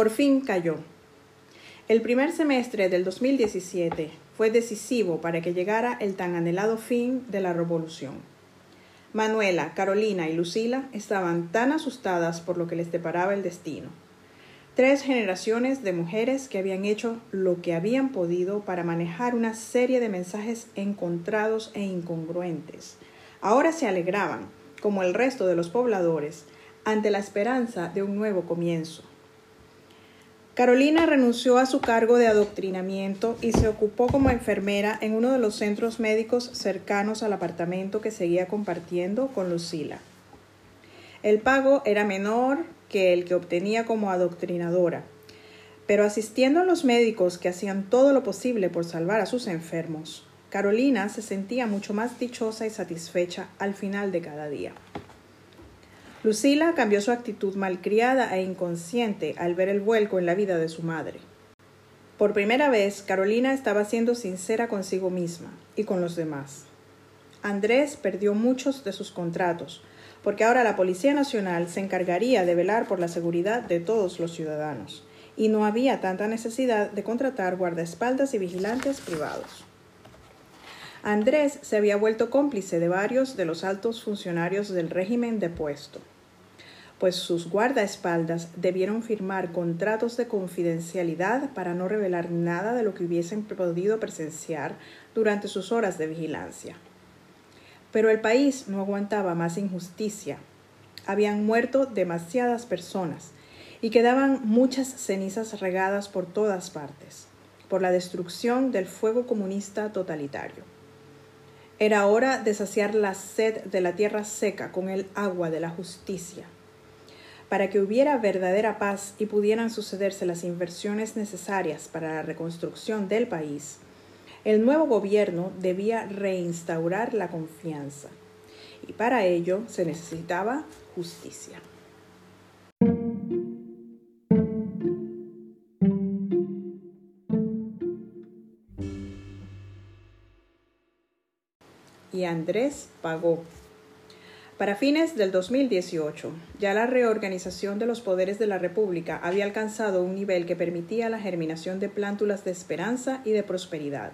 Por fin cayó. El primer semestre del 2017 fue decisivo para que llegara el tan anhelado fin de la revolución. Manuela, Carolina y Lucila estaban tan asustadas por lo que les deparaba el destino. Tres generaciones de mujeres que habían hecho lo que habían podido para manejar una serie de mensajes encontrados e incongruentes. Ahora se alegraban, como el resto de los pobladores, ante la esperanza de un nuevo comienzo. Carolina renunció a su cargo de adoctrinamiento y se ocupó como enfermera en uno de los centros médicos cercanos al apartamento que seguía compartiendo con Lucila. El pago era menor que el que obtenía como adoctrinadora, pero asistiendo a los médicos que hacían todo lo posible por salvar a sus enfermos, Carolina se sentía mucho más dichosa y satisfecha al final de cada día. Lucila cambió su actitud malcriada e inconsciente al ver el vuelco en la vida de su madre. Por primera vez, Carolina estaba siendo sincera consigo misma y con los demás. Andrés perdió muchos de sus contratos, porque ahora la Policía Nacional se encargaría de velar por la seguridad de todos los ciudadanos, y no había tanta necesidad de contratar guardaespaldas y vigilantes privados. Andrés se había vuelto cómplice de varios de los altos funcionarios del régimen depuesto, pues sus guardaespaldas debieron firmar contratos de confidencialidad para no revelar nada de lo que hubiesen podido presenciar durante sus horas de vigilancia. Pero el país no aguantaba más injusticia. Habían muerto demasiadas personas y quedaban muchas cenizas regadas por todas partes, por la destrucción del fuego comunista totalitario. Era hora de saciar la sed de la tierra seca con el agua de la justicia. Para que hubiera verdadera paz y pudieran sucederse las inversiones necesarias para la reconstrucción del país, el nuevo gobierno debía reinstaurar la confianza y para ello se necesitaba justicia. y Andrés pagó. Para fines del 2018, ya la reorganización de los poderes de la República había alcanzado un nivel que permitía la germinación de plántulas de esperanza y de prosperidad.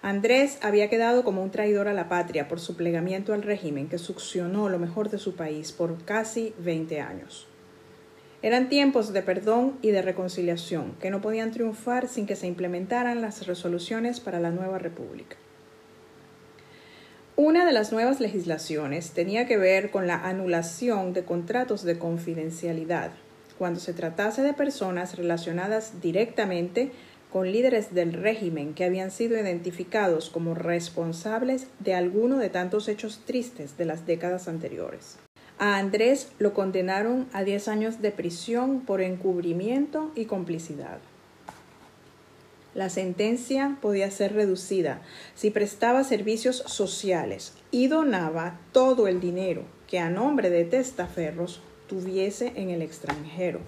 Andrés había quedado como un traidor a la patria por su plegamiento al régimen que succionó lo mejor de su país por casi 20 años. Eran tiempos de perdón y de reconciliación que no podían triunfar sin que se implementaran las resoluciones para la nueva república. Una de las nuevas legislaciones tenía que ver con la anulación de contratos de confidencialidad cuando se tratase de personas relacionadas directamente con líderes del régimen que habían sido identificados como responsables de alguno de tantos hechos tristes de las décadas anteriores. A Andrés lo condenaron a 10 años de prisión por encubrimiento y complicidad. La sentencia podía ser reducida si prestaba servicios sociales y donaba todo el dinero que a nombre de testaferros tuviese en el extranjero.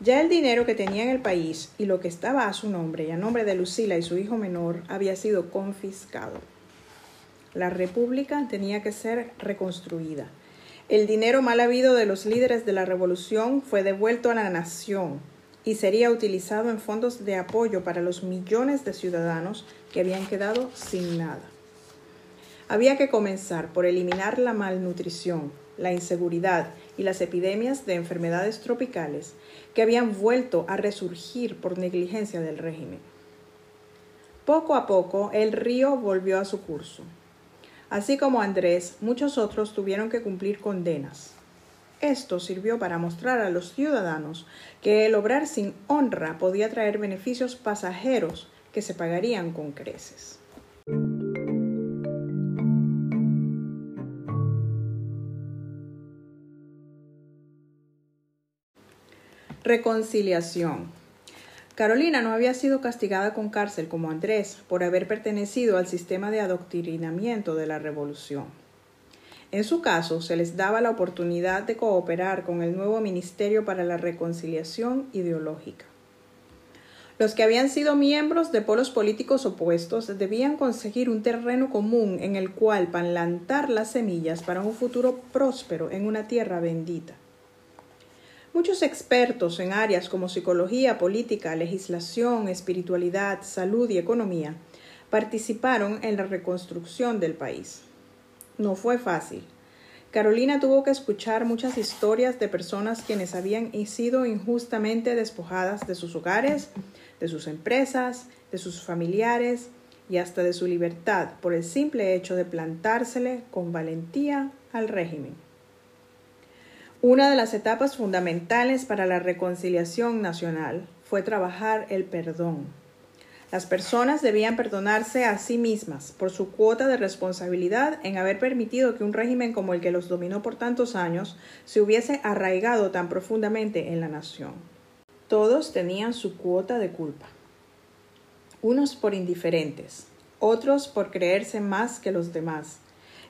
Ya el dinero que tenía en el país y lo que estaba a su nombre y a nombre de Lucila y su hijo menor había sido confiscado. La república tenía que ser reconstruida. El dinero mal habido de los líderes de la revolución fue devuelto a la nación y sería utilizado en fondos de apoyo para los millones de ciudadanos que habían quedado sin nada. Había que comenzar por eliminar la malnutrición, la inseguridad y las epidemias de enfermedades tropicales que habían vuelto a resurgir por negligencia del régimen. Poco a poco el río volvió a su curso. Así como Andrés, muchos otros tuvieron que cumplir condenas. Esto sirvió para mostrar a los ciudadanos que el obrar sin honra podía traer beneficios pasajeros que se pagarían con creces. Reconciliación. Carolina no había sido castigada con cárcel como Andrés por haber pertenecido al sistema de adoctrinamiento de la revolución. En su caso, se les daba la oportunidad de cooperar con el nuevo Ministerio para la Reconciliación Ideológica. Los que habían sido miembros de polos políticos opuestos debían conseguir un terreno común en el cual plantar las semillas para un futuro próspero en una tierra bendita. Muchos expertos en áreas como psicología, política, legislación, espiritualidad, salud y economía participaron en la reconstrucción del país. No fue fácil. Carolina tuvo que escuchar muchas historias de personas quienes habían sido injustamente despojadas de sus hogares, de sus empresas, de sus familiares y hasta de su libertad por el simple hecho de plantársele con valentía al régimen. Una de las etapas fundamentales para la reconciliación nacional fue trabajar el perdón. Las personas debían perdonarse a sí mismas por su cuota de responsabilidad en haber permitido que un régimen como el que los dominó por tantos años se hubiese arraigado tan profundamente en la nación. Todos tenían su cuota de culpa. Unos por indiferentes, otros por creerse más que los demás,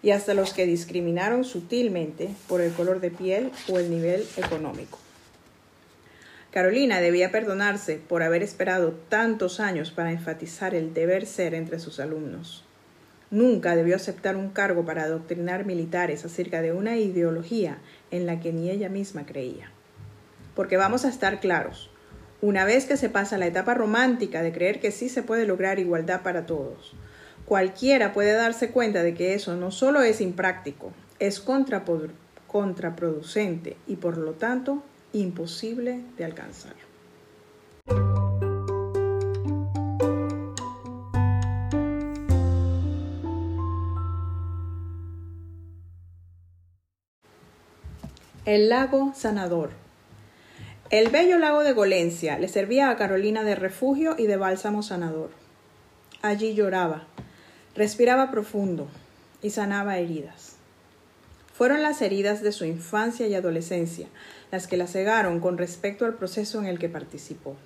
y hasta los que discriminaron sutilmente por el color de piel o el nivel económico. Carolina debía perdonarse por haber esperado tantos años para enfatizar el deber ser entre sus alumnos. Nunca debió aceptar un cargo para adoctrinar militares acerca de una ideología en la que ni ella misma creía. Porque vamos a estar claros, una vez que se pasa la etapa romántica de creer que sí se puede lograr igualdad para todos, cualquiera puede darse cuenta de que eso no solo es impráctico, es contraproducente y por lo tanto imposible de alcanzar. El lago sanador. El bello lago de Golencia le servía a Carolina de refugio y de bálsamo sanador. Allí lloraba, Respiraba profundo y sanaba heridas. Fueron las heridas de su infancia y adolescencia las que la cegaron con respecto al proceso en el que participó.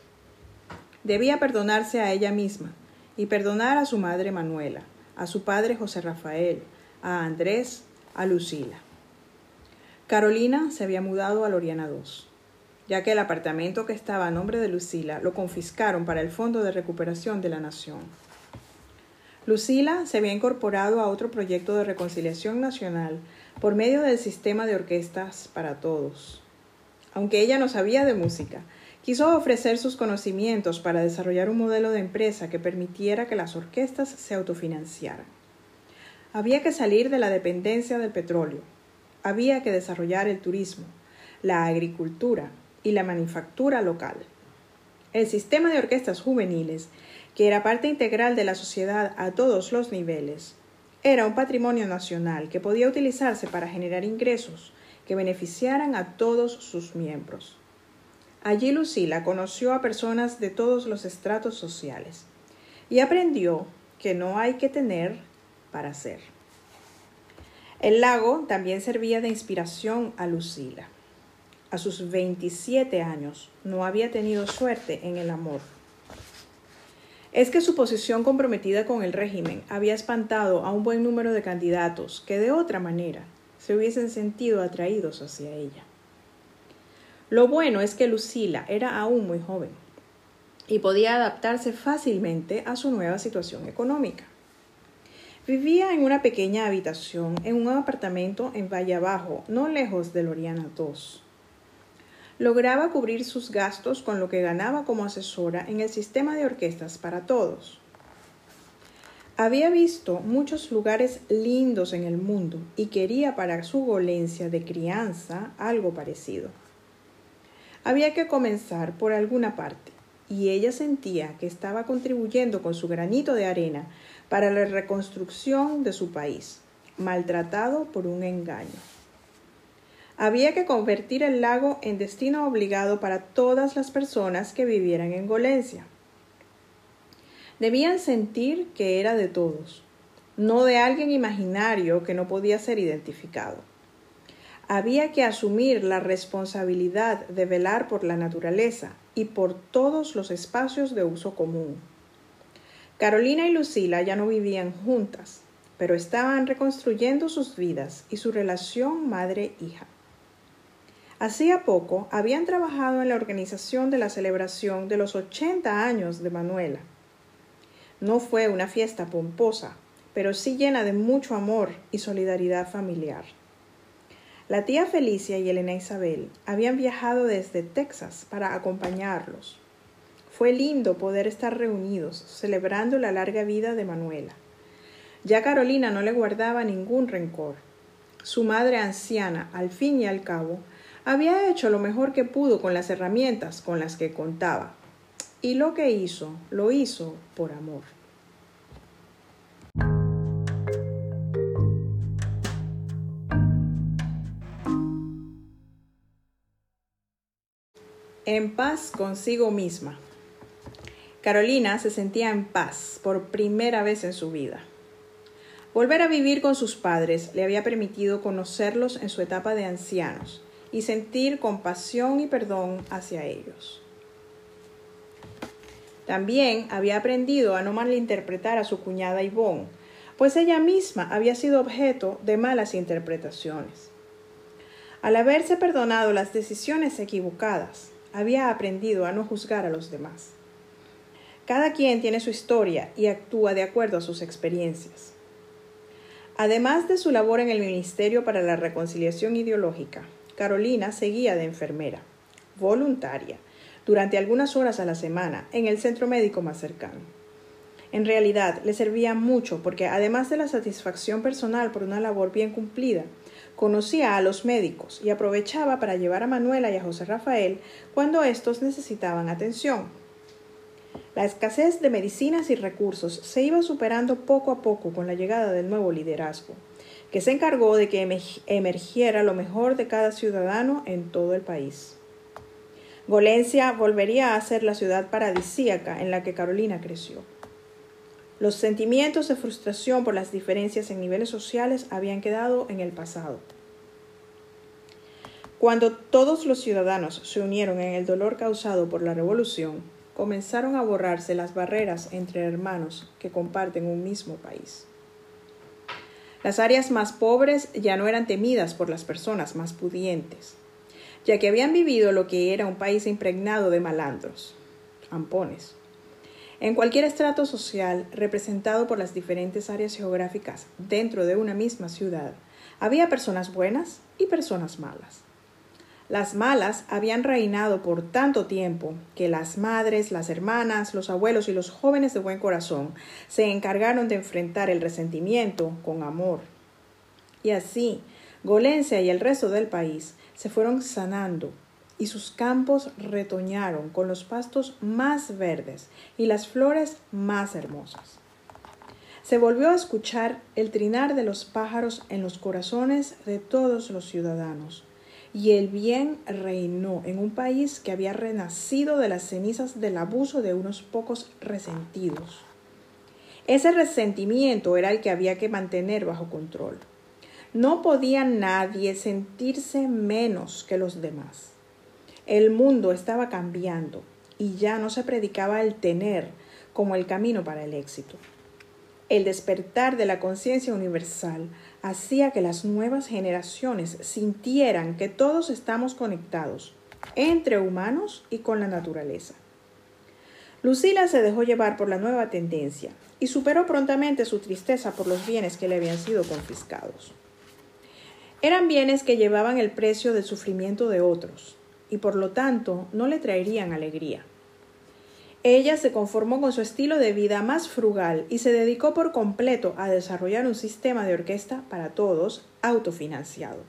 Debía perdonarse a ella misma y perdonar a su madre Manuela, a su padre José Rafael, a Andrés, a Lucila. Carolina se había mudado a Loriana II, ya que el apartamento que estaba a nombre de Lucila lo confiscaron para el Fondo de Recuperación de la Nación. Lucila se había incorporado a otro proyecto de reconciliación nacional por medio del sistema de orquestas para todos. Aunque ella no sabía de música, quiso ofrecer sus conocimientos para desarrollar un modelo de empresa que permitiera que las orquestas se autofinanciaran. Había que salir de la dependencia del petróleo, había que desarrollar el turismo, la agricultura y la manufactura local. El sistema de orquestas juveniles que era parte integral de la sociedad a todos los niveles, era un patrimonio nacional que podía utilizarse para generar ingresos que beneficiaran a todos sus miembros. Allí Lucila conoció a personas de todos los estratos sociales y aprendió que no hay que tener para ser. El lago también servía de inspiración a Lucila. A sus 27 años no había tenido suerte en el amor es que su posición comprometida con el régimen había espantado a un buen número de candidatos que de otra manera se hubiesen sentido atraídos hacia ella. Lo bueno es que Lucila era aún muy joven y podía adaptarse fácilmente a su nueva situación económica. Vivía en una pequeña habitación en un apartamento en Valle Abajo, no lejos de Loriana II lograba cubrir sus gastos con lo que ganaba como asesora en el sistema de orquestas para todos. Había visto muchos lugares lindos en el mundo y quería para su golencia de crianza algo parecido. Había que comenzar por alguna parte, y ella sentía que estaba contribuyendo con su granito de arena para la reconstrucción de su país, maltratado por un engaño. Había que convertir el lago en destino obligado para todas las personas que vivieran en Golencia. Debían sentir que era de todos, no de alguien imaginario que no podía ser identificado. Había que asumir la responsabilidad de velar por la naturaleza y por todos los espacios de uso común. Carolina y Lucila ya no vivían juntas, pero estaban reconstruyendo sus vidas y su relación madre-hija. Hacía poco habían trabajado en la organización de la celebración de los 80 años de Manuela. No fue una fiesta pomposa, pero sí llena de mucho amor y solidaridad familiar. La tía Felicia y Elena Isabel habían viajado desde Texas para acompañarlos. Fue lindo poder estar reunidos, celebrando la larga vida de Manuela. Ya Carolina no le guardaba ningún rencor. Su madre anciana, al fin y al cabo, había hecho lo mejor que pudo con las herramientas con las que contaba. Y lo que hizo, lo hizo por amor. En paz consigo misma. Carolina se sentía en paz por primera vez en su vida. Volver a vivir con sus padres le había permitido conocerlos en su etapa de ancianos y sentir compasión y perdón hacia ellos. También había aprendido a no malinterpretar a su cuñada Yvonne, pues ella misma había sido objeto de malas interpretaciones. Al haberse perdonado las decisiones equivocadas, había aprendido a no juzgar a los demás. Cada quien tiene su historia y actúa de acuerdo a sus experiencias. Además de su labor en el Ministerio para la Reconciliación Ideológica, Carolina seguía de enfermera, voluntaria, durante algunas horas a la semana en el centro médico más cercano. En realidad le servía mucho porque además de la satisfacción personal por una labor bien cumplida, Conocía a los médicos y aprovechaba para llevar a Manuela y a José Rafael cuando estos necesitaban atención. La escasez de medicinas y recursos se iba superando poco a poco con la llegada del nuevo liderazgo, que se encargó de que emergiera lo mejor de cada ciudadano en todo el país. Golencia volvería a ser la ciudad paradisíaca en la que Carolina creció. Los sentimientos de frustración por las diferencias en niveles sociales habían quedado en el pasado. Cuando todos los ciudadanos se unieron en el dolor causado por la revolución, comenzaron a borrarse las barreras entre hermanos que comparten un mismo país. Las áreas más pobres ya no eran temidas por las personas más pudientes, ya que habían vivido lo que era un país impregnado de malandros, ampones, en cualquier estrato social representado por las diferentes áreas geográficas dentro de una misma ciudad, había personas buenas y personas malas. Las malas habían reinado por tanto tiempo que las madres, las hermanas, los abuelos y los jóvenes de buen corazón se encargaron de enfrentar el resentimiento con amor. Y así, Golencia y el resto del país se fueron sanando y sus campos retoñaron con los pastos más verdes y las flores más hermosas. Se volvió a escuchar el trinar de los pájaros en los corazones de todos los ciudadanos, y el bien reinó en un país que había renacido de las cenizas del abuso de unos pocos resentidos. Ese resentimiento era el que había que mantener bajo control. No podía nadie sentirse menos que los demás. El mundo estaba cambiando y ya no se predicaba el tener como el camino para el éxito. El despertar de la conciencia universal hacía que las nuevas generaciones sintieran que todos estamos conectados entre humanos y con la naturaleza. Lucila se dejó llevar por la nueva tendencia y superó prontamente su tristeza por los bienes que le habían sido confiscados. Eran bienes que llevaban el precio del sufrimiento de otros, y por lo tanto no le traerían alegría. Ella se conformó con su estilo de vida más frugal y se dedicó por completo a desarrollar un sistema de orquesta para todos autofinanciado.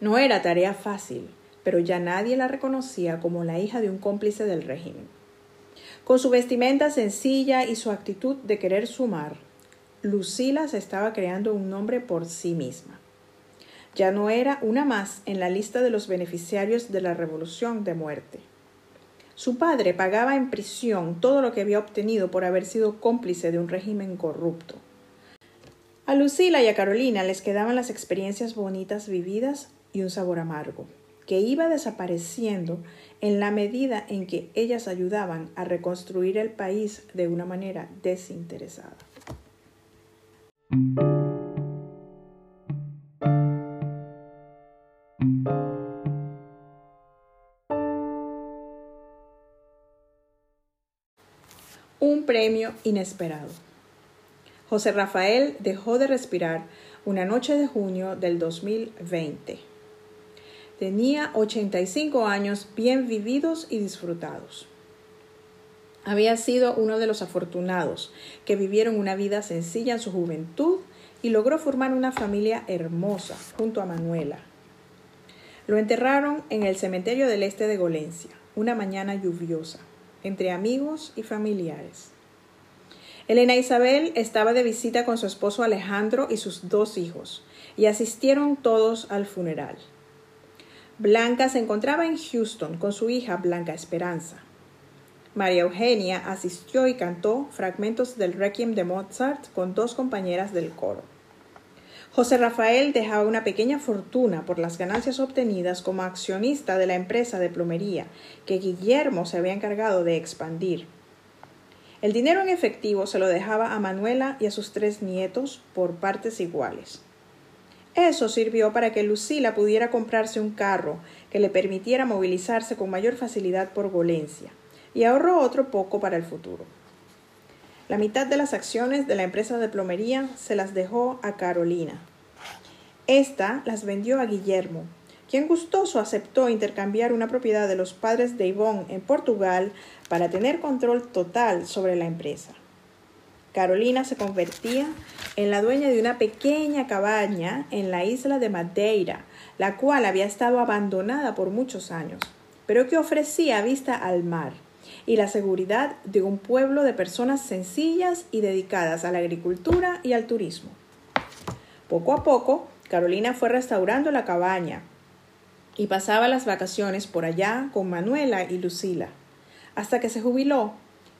No era tarea fácil, pero ya nadie la reconocía como la hija de un cómplice del régimen. Con su vestimenta sencilla y su actitud de querer sumar, Lucila se estaba creando un nombre por sí misma ya no era una más en la lista de los beneficiarios de la Revolución de Muerte. Su padre pagaba en prisión todo lo que había obtenido por haber sido cómplice de un régimen corrupto. A Lucila y a Carolina les quedaban las experiencias bonitas vividas y un sabor amargo, que iba desapareciendo en la medida en que ellas ayudaban a reconstruir el país de una manera desinteresada. Un premio inesperado. José Rafael dejó de respirar una noche de junio del 2020. Tenía 85 años bien vividos y disfrutados. Había sido uno de los afortunados que vivieron una vida sencilla en su juventud y logró formar una familia hermosa junto a Manuela. Lo enterraron en el cementerio del este de Golencia, una mañana lluviosa, entre amigos y familiares. Elena Isabel estaba de visita con su esposo Alejandro y sus dos hijos, y asistieron todos al funeral. Blanca se encontraba en Houston con su hija Blanca Esperanza. María Eugenia asistió y cantó fragmentos del Requiem de Mozart con dos compañeras del coro. José Rafael dejaba una pequeña fortuna por las ganancias obtenidas como accionista de la empresa de plomería que Guillermo se había encargado de expandir. El dinero en efectivo se lo dejaba a Manuela y a sus tres nietos por partes iguales. Eso sirvió para que Lucila pudiera comprarse un carro que le permitiera movilizarse con mayor facilidad por Golencia, y ahorró otro poco para el futuro. La mitad de las acciones de la empresa de plomería se las dejó a Carolina. Esta las vendió a Guillermo, quien gustoso aceptó intercambiar una propiedad de los padres de Yvonne en Portugal para tener control total sobre la empresa. Carolina se convertía en la dueña de una pequeña cabaña en la isla de Madeira, la cual había estado abandonada por muchos años, pero que ofrecía vista al mar y la seguridad de un pueblo de personas sencillas y dedicadas a la agricultura y al turismo. Poco a poco, Carolina fue restaurando la cabaña y pasaba las vacaciones por allá con Manuela y Lucila, hasta que se jubiló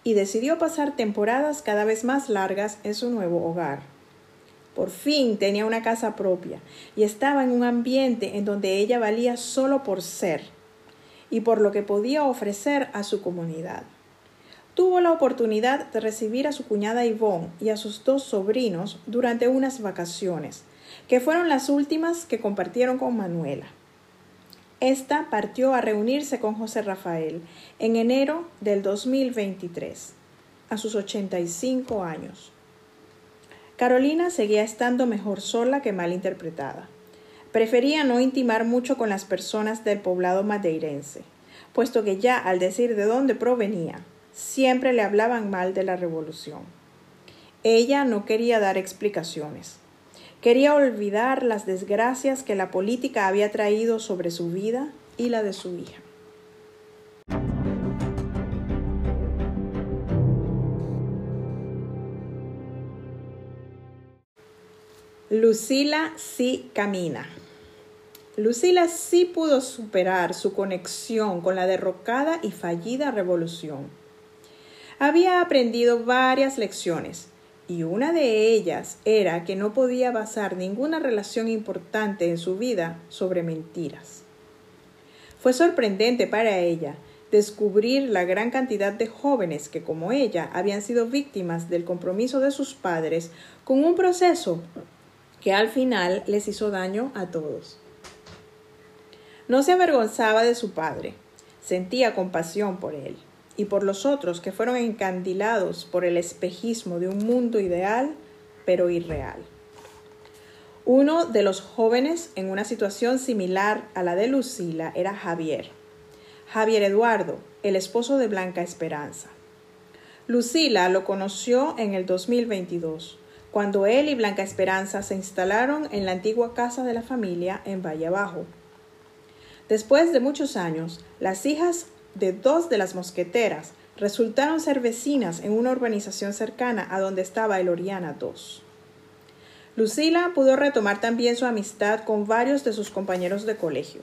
y decidió pasar temporadas cada vez más largas en su nuevo hogar. Por fin tenía una casa propia y estaba en un ambiente en donde ella valía solo por ser y por lo que podía ofrecer a su comunidad. Tuvo la oportunidad de recibir a su cuñada Yvonne y a sus dos sobrinos durante unas vacaciones, que fueron las últimas que compartieron con Manuela. Esta partió a reunirse con José Rafael en enero del 2023, a sus 85 años. Carolina seguía estando mejor sola que mal interpretada. Prefería no intimar mucho con las personas del poblado madeirense, puesto que ya al decir de dónde provenía, siempre le hablaban mal de la revolución. Ella no quería dar explicaciones. Quería olvidar las desgracias que la política había traído sobre su vida y la de su hija. Lucila sí camina. Lucila sí pudo superar su conexión con la derrocada y fallida revolución. Había aprendido varias lecciones, y una de ellas era que no podía basar ninguna relación importante en su vida sobre mentiras. Fue sorprendente para ella descubrir la gran cantidad de jóvenes que, como ella, habían sido víctimas del compromiso de sus padres con un proceso que al final les hizo daño a todos. No se avergonzaba de su padre, sentía compasión por él y por los otros que fueron encandilados por el espejismo de un mundo ideal pero irreal. Uno de los jóvenes en una situación similar a la de Lucila era Javier. Javier Eduardo, el esposo de Blanca Esperanza. Lucila lo conoció en el 2022 cuando él y Blanca Esperanza se instalaron en la antigua casa de la familia en Valle Abajo. Después de muchos años, las hijas de dos de las mosqueteras resultaron ser vecinas en una urbanización cercana a donde estaba el Oriana II. Lucila pudo retomar también su amistad con varios de sus compañeros de colegio,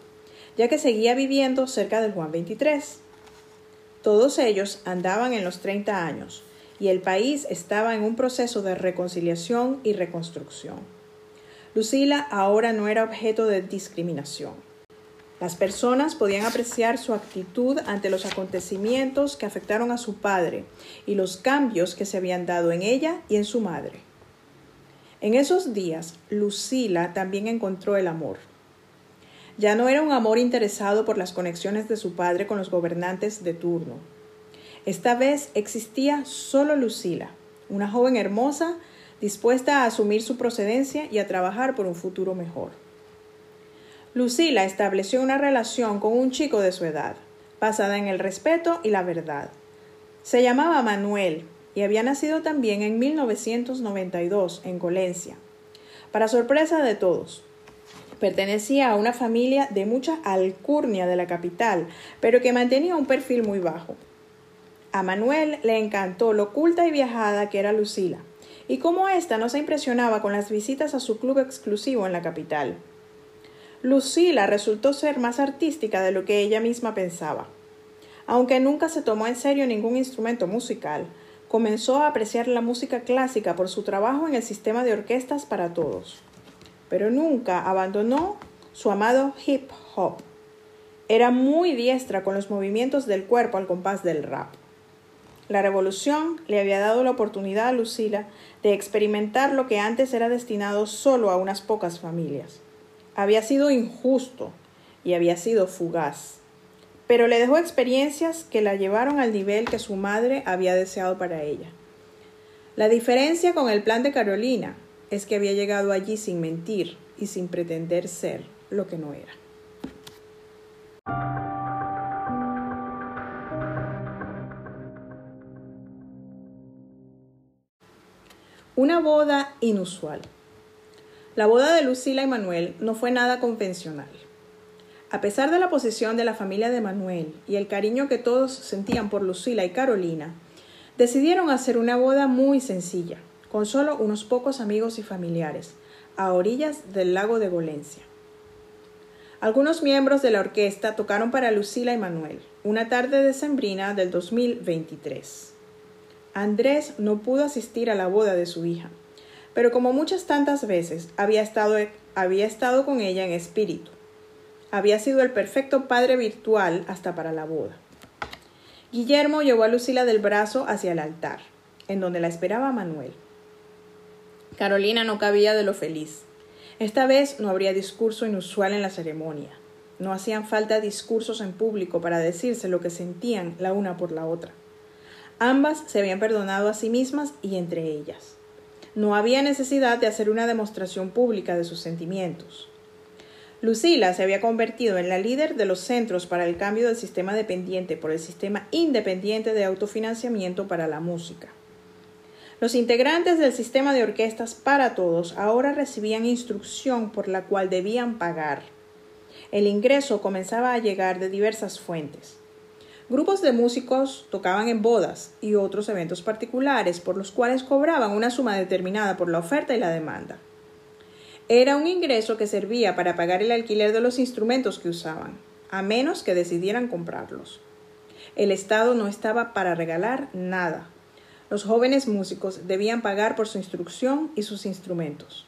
ya que seguía viviendo cerca del Juan 23. Todos ellos andaban en los 30 años, y el país estaba en un proceso de reconciliación y reconstrucción. Lucila ahora no era objeto de discriminación. Las personas podían apreciar su actitud ante los acontecimientos que afectaron a su padre y los cambios que se habían dado en ella y en su madre. En esos días, Lucila también encontró el amor. Ya no era un amor interesado por las conexiones de su padre con los gobernantes de turno, esta vez existía solo Lucila, una joven hermosa dispuesta a asumir su procedencia y a trabajar por un futuro mejor. Lucila estableció una relación con un chico de su edad, basada en el respeto y la verdad. Se llamaba Manuel y había nacido también en 1992 en Colencia. Para sorpresa de todos, pertenecía a una familia de mucha alcurnia de la capital, pero que mantenía un perfil muy bajo. A Manuel le encantó lo culta y viajada que era Lucila, y cómo ésta no se impresionaba con las visitas a su club exclusivo en la capital. Lucila resultó ser más artística de lo que ella misma pensaba. Aunque nunca se tomó en serio ningún instrumento musical, comenzó a apreciar la música clásica por su trabajo en el sistema de orquestas para todos. Pero nunca abandonó su amado hip hop. Era muy diestra con los movimientos del cuerpo al compás del rap. La revolución le había dado la oportunidad a Lucila de experimentar lo que antes era destinado solo a unas pocas familias había sido injusto y había sido fugaz, pero le dejó experiencias que la llevaron al nivel que su madre había deseado para ella. La diferencia con el plan de Carolina es que había llegado allí sin mentir y sin pretender ser lo que no era. Una boda inusual. La boda de Lucila y Manuel no fue nada convencional. A pesar de la posición de la familia de Manuel y el cariño que todos sentían por Lucila y Carolina, decidieron hacer una boda muy sencilla, con solo unos pocos amigos y familiares, a orillas del lago de Golencia. Algunos miembros de la orquesta tocaron para Lucila y Manuel, una tarde decembrina del 2023. Andrés no pudo asistir a la boda de su hija, pero como muchas tantas veces había estado, había estado con ella en espíritu. Había sido el perfecto padre virtual hasta para la boda. Guillermo llevó a Lucila del brazo hacia el altar, en donde la esperaba Manuel. Carolina no cabía de lo feliz. Esta vez no habría discurso inusual en la ceremonia. No hacían falta discursos en público para decirse lo que sentían la una por la otra. Ambas se habían perdonado a sí mismas y entre ellas. No había necesidad de hacer una demostración pública de sus sentimientos. Lucila se había convertido en la líder de los centros para el cambio del sistema dependiente por el sistema independiente de autofinanciamiento para la música. Los integrantes del sistema de orquestas para todos ahora recibían instrucción por la cual debían pagar. El ingreso comenzaba a llegar de diversas fuentes. Grupos de músicos tocaban en bodas y otros eventos particulares por los cuales cobraban una suma determinada por la oferta y la demanda. Era un ingreso que servía para pagar el alquiler de los instrumentos que usaban, a menos que decidieran comprarlos. El Estado no estaba para regalar nada. Los jóvenes músicos debían pagar por su instrucción y sus instrumentos.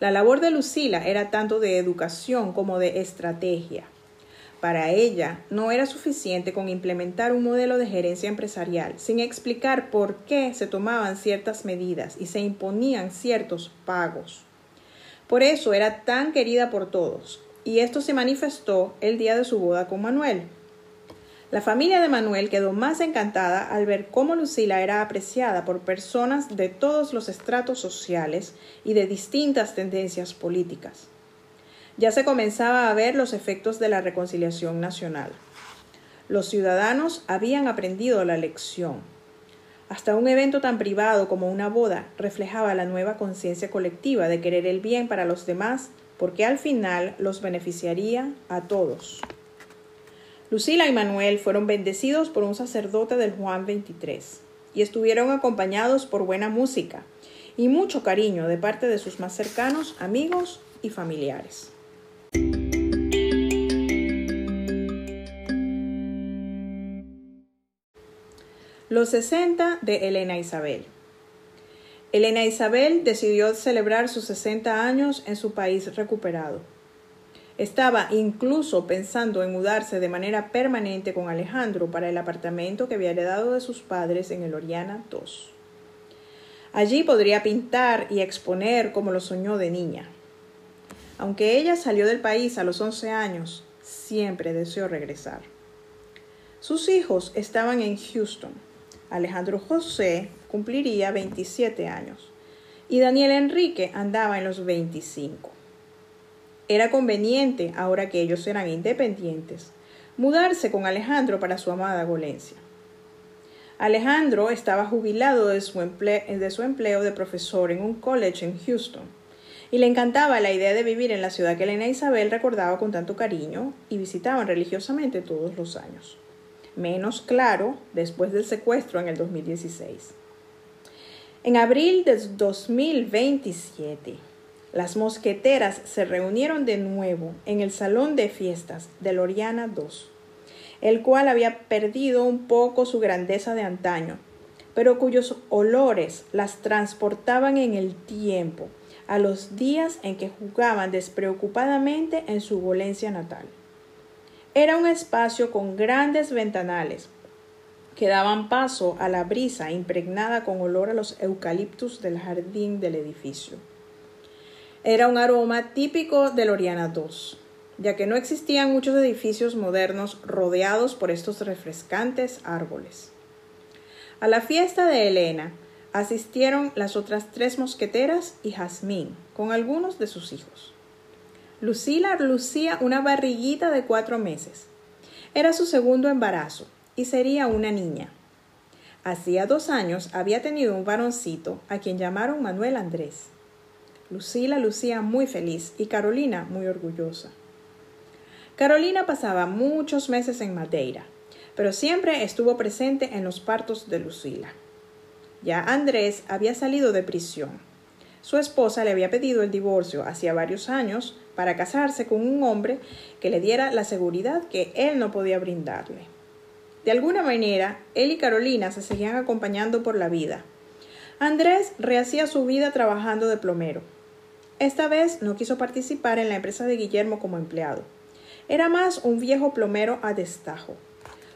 La labor de Lucila era tanto de educación como de estrategia. Para ella no era suficiente con implementar un modelo de gerencia empresarial sin explicar por qué se tomaban ciertas medidas y se imponían ciertos pagos. Por eso era tan querida por todos, y esto se manifestó el día de su boda con Manuel. La familia de Manuel quedó más encantada al ver cómo Lucila era apreciada por personas de todos los estratos sociales y de distintas tendencias políticas ya se comenzaba a ver los efectos de la reconciliación nacional. Los ciudadanos habían aprendido la lección. Hasta un evento tan privado como una boda reflejaba la nueva conciencia colectiva de querer el bien para los demás porque al final los beneficiaría a todos. Lucila y Manuel fueron bendecidos por un sacerdote del Juan 23 y estuvieron acompañados por buena música y mucho cariño de parte de sus más cercanos amigos y familiares. Los 60 de Elena Isabel. Elena Isabel decidió celebrar sus 60 años en su país recuperado. Estaba incluso pensando en mudarse de manera permanente con Alejandro para el apartamento que había heredado de sus padres en el Oriana II. Allí podría pintar y exponer como lo soñó de niña. Aunque ella salió del país a los 11 años, siempre deseó regresar. Sus hijos estaban en Houston Alejandro José cumpliría 27 años y Daniel Enrique andaba en los 25. Era conveniente, ahora que ellos eran independientes, mudarse con Alejandro para su amada Golencia. Alejandro estaba jubilado de su, de su, empleo de profesor en un college en Houston y le encantaba la idea de vivir en la ciudad que Elena Isabel recordaba con tanto cariño y visitaban religiosamente todos los años. Menos claro después del secuestro en el 2016. En abril de 2027, las mosqueteras se reunieron de nuevo en el salón de fiestas de Loriana II, el cual había perdido un poco su grandeza de antaño, pero cuyos olores las transportaban en el tiempo a los días en que jugaban despreocupadamente en su Volencia natal. Era un espacio con grandes ventanales que daban paso a la brisa impregnada con olor a los eucaliptus del jardín del edificio. Era un aroma típico de Loriana II, ya que no existían muchos edificios modernos rodeados por estos refrescantes árboles. A la fiesta de Elena asistieron las otras tres mosqueteras y Jazmín, con algunos de sus hijos. Lucila lucía una barriguita de cuatro meses. Era su segundo embarazo y sería una niña. Hacía dos años había tenido un varoncito a quien llamaron Manuel Andrés. Lucila lucía muy feliz y Carolina muy orgullosa. Carolina pasaba muchos meses en Madeira, pero siempre estuvo presente en los partos de Lucila. Ya Andrés había salido de prisión. Su esposa le había pedido el divorcio hacía varios años para casarse con un hombre que le diera la seguridad que él no podía brindarle. De alguna manera, él y Carolina se seguían acompañando por la vida. Andrés rehacía su vida trabajando de plomero. Esta vez no quiso participar en la empresa de Guillermo como empleado. Era más un viejo plomero a destajo.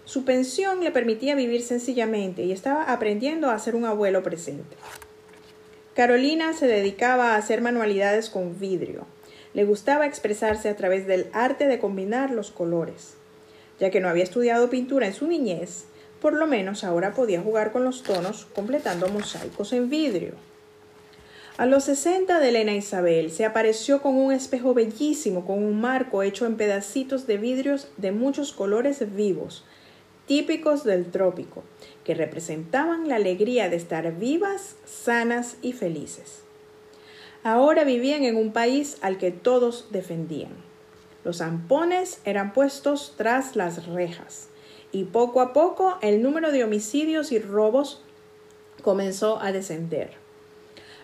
Su pensión le permitía vivir sencillamente y estaba aprendiendo a ser un abuelo presente. Carolina se dedicaba a hacer manualidades con vidrio. Le gustaba expresarse a través del arte de combinar los colores. Ya que no había estudiado pintura en su niñez, por lo menos ahora podía jugar con los tonos completando mosaicos en vidrio. A los sesenta de Elena Isabel se apareció con un espejo bellísimo con un marco hecho en pedacitos de vidrios de muchos colores vivos, típicos del trópico, que representaban la alegría de estar vivas, sanas y felices. Ahora vivían en un país al que todos defendían. Los zampones eran puestos tras las rejas y poco a poco el número de homicidios y robos comenzó a descender.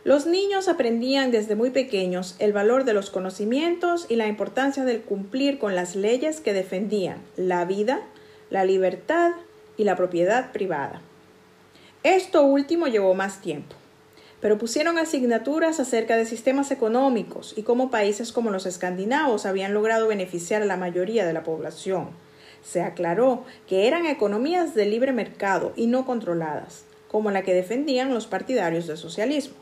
Los niños aprendían desde muy pequeños el valor de los conocimientos y la importancia del cumplir con las leyes que defendían la vida, la libertad y la propiedad privada. Esto último llevó más tiempo, pero pusieron asignaturas acerca de sistemas económicos y cómo países como los escandinavos habían logrado beneficiar a la mayoría de la población. Se aclaró que eran economías de libre mercado y no controladas, como la que defendían los partidarios del socialismo.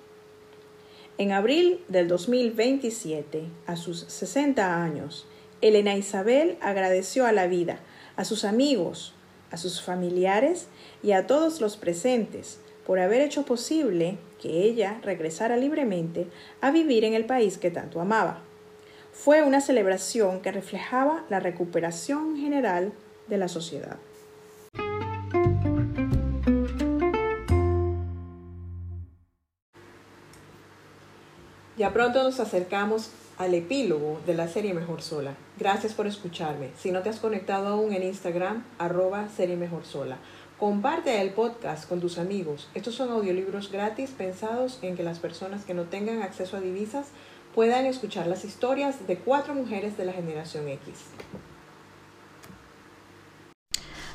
En abril del 2027, a sus 60 años, Elena Isabel agradeció a la vida a sus amigos, a sus familiares y a todos los presentes por haber hecho posible que ella regresara libremente a vivir en el país que tanto amaba. Fue una celebración que reflejaba la recuperación general de la sociedad. Ya pronto nos acercamos al epílogo de la serie Mejor Sola. Gracias por escucharme. Si no te has conectado aún en Instagram, arroba serie Mejor Sola. Comparte el podcast con tus amigos. Estos son audiolibros gratis pensados en que las personas que no tengan acceso a divisas puedan escuchar las historias de cuatro mujeres de la generación X.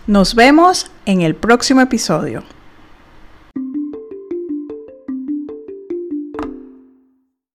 Nos vemos en el próximo episodio.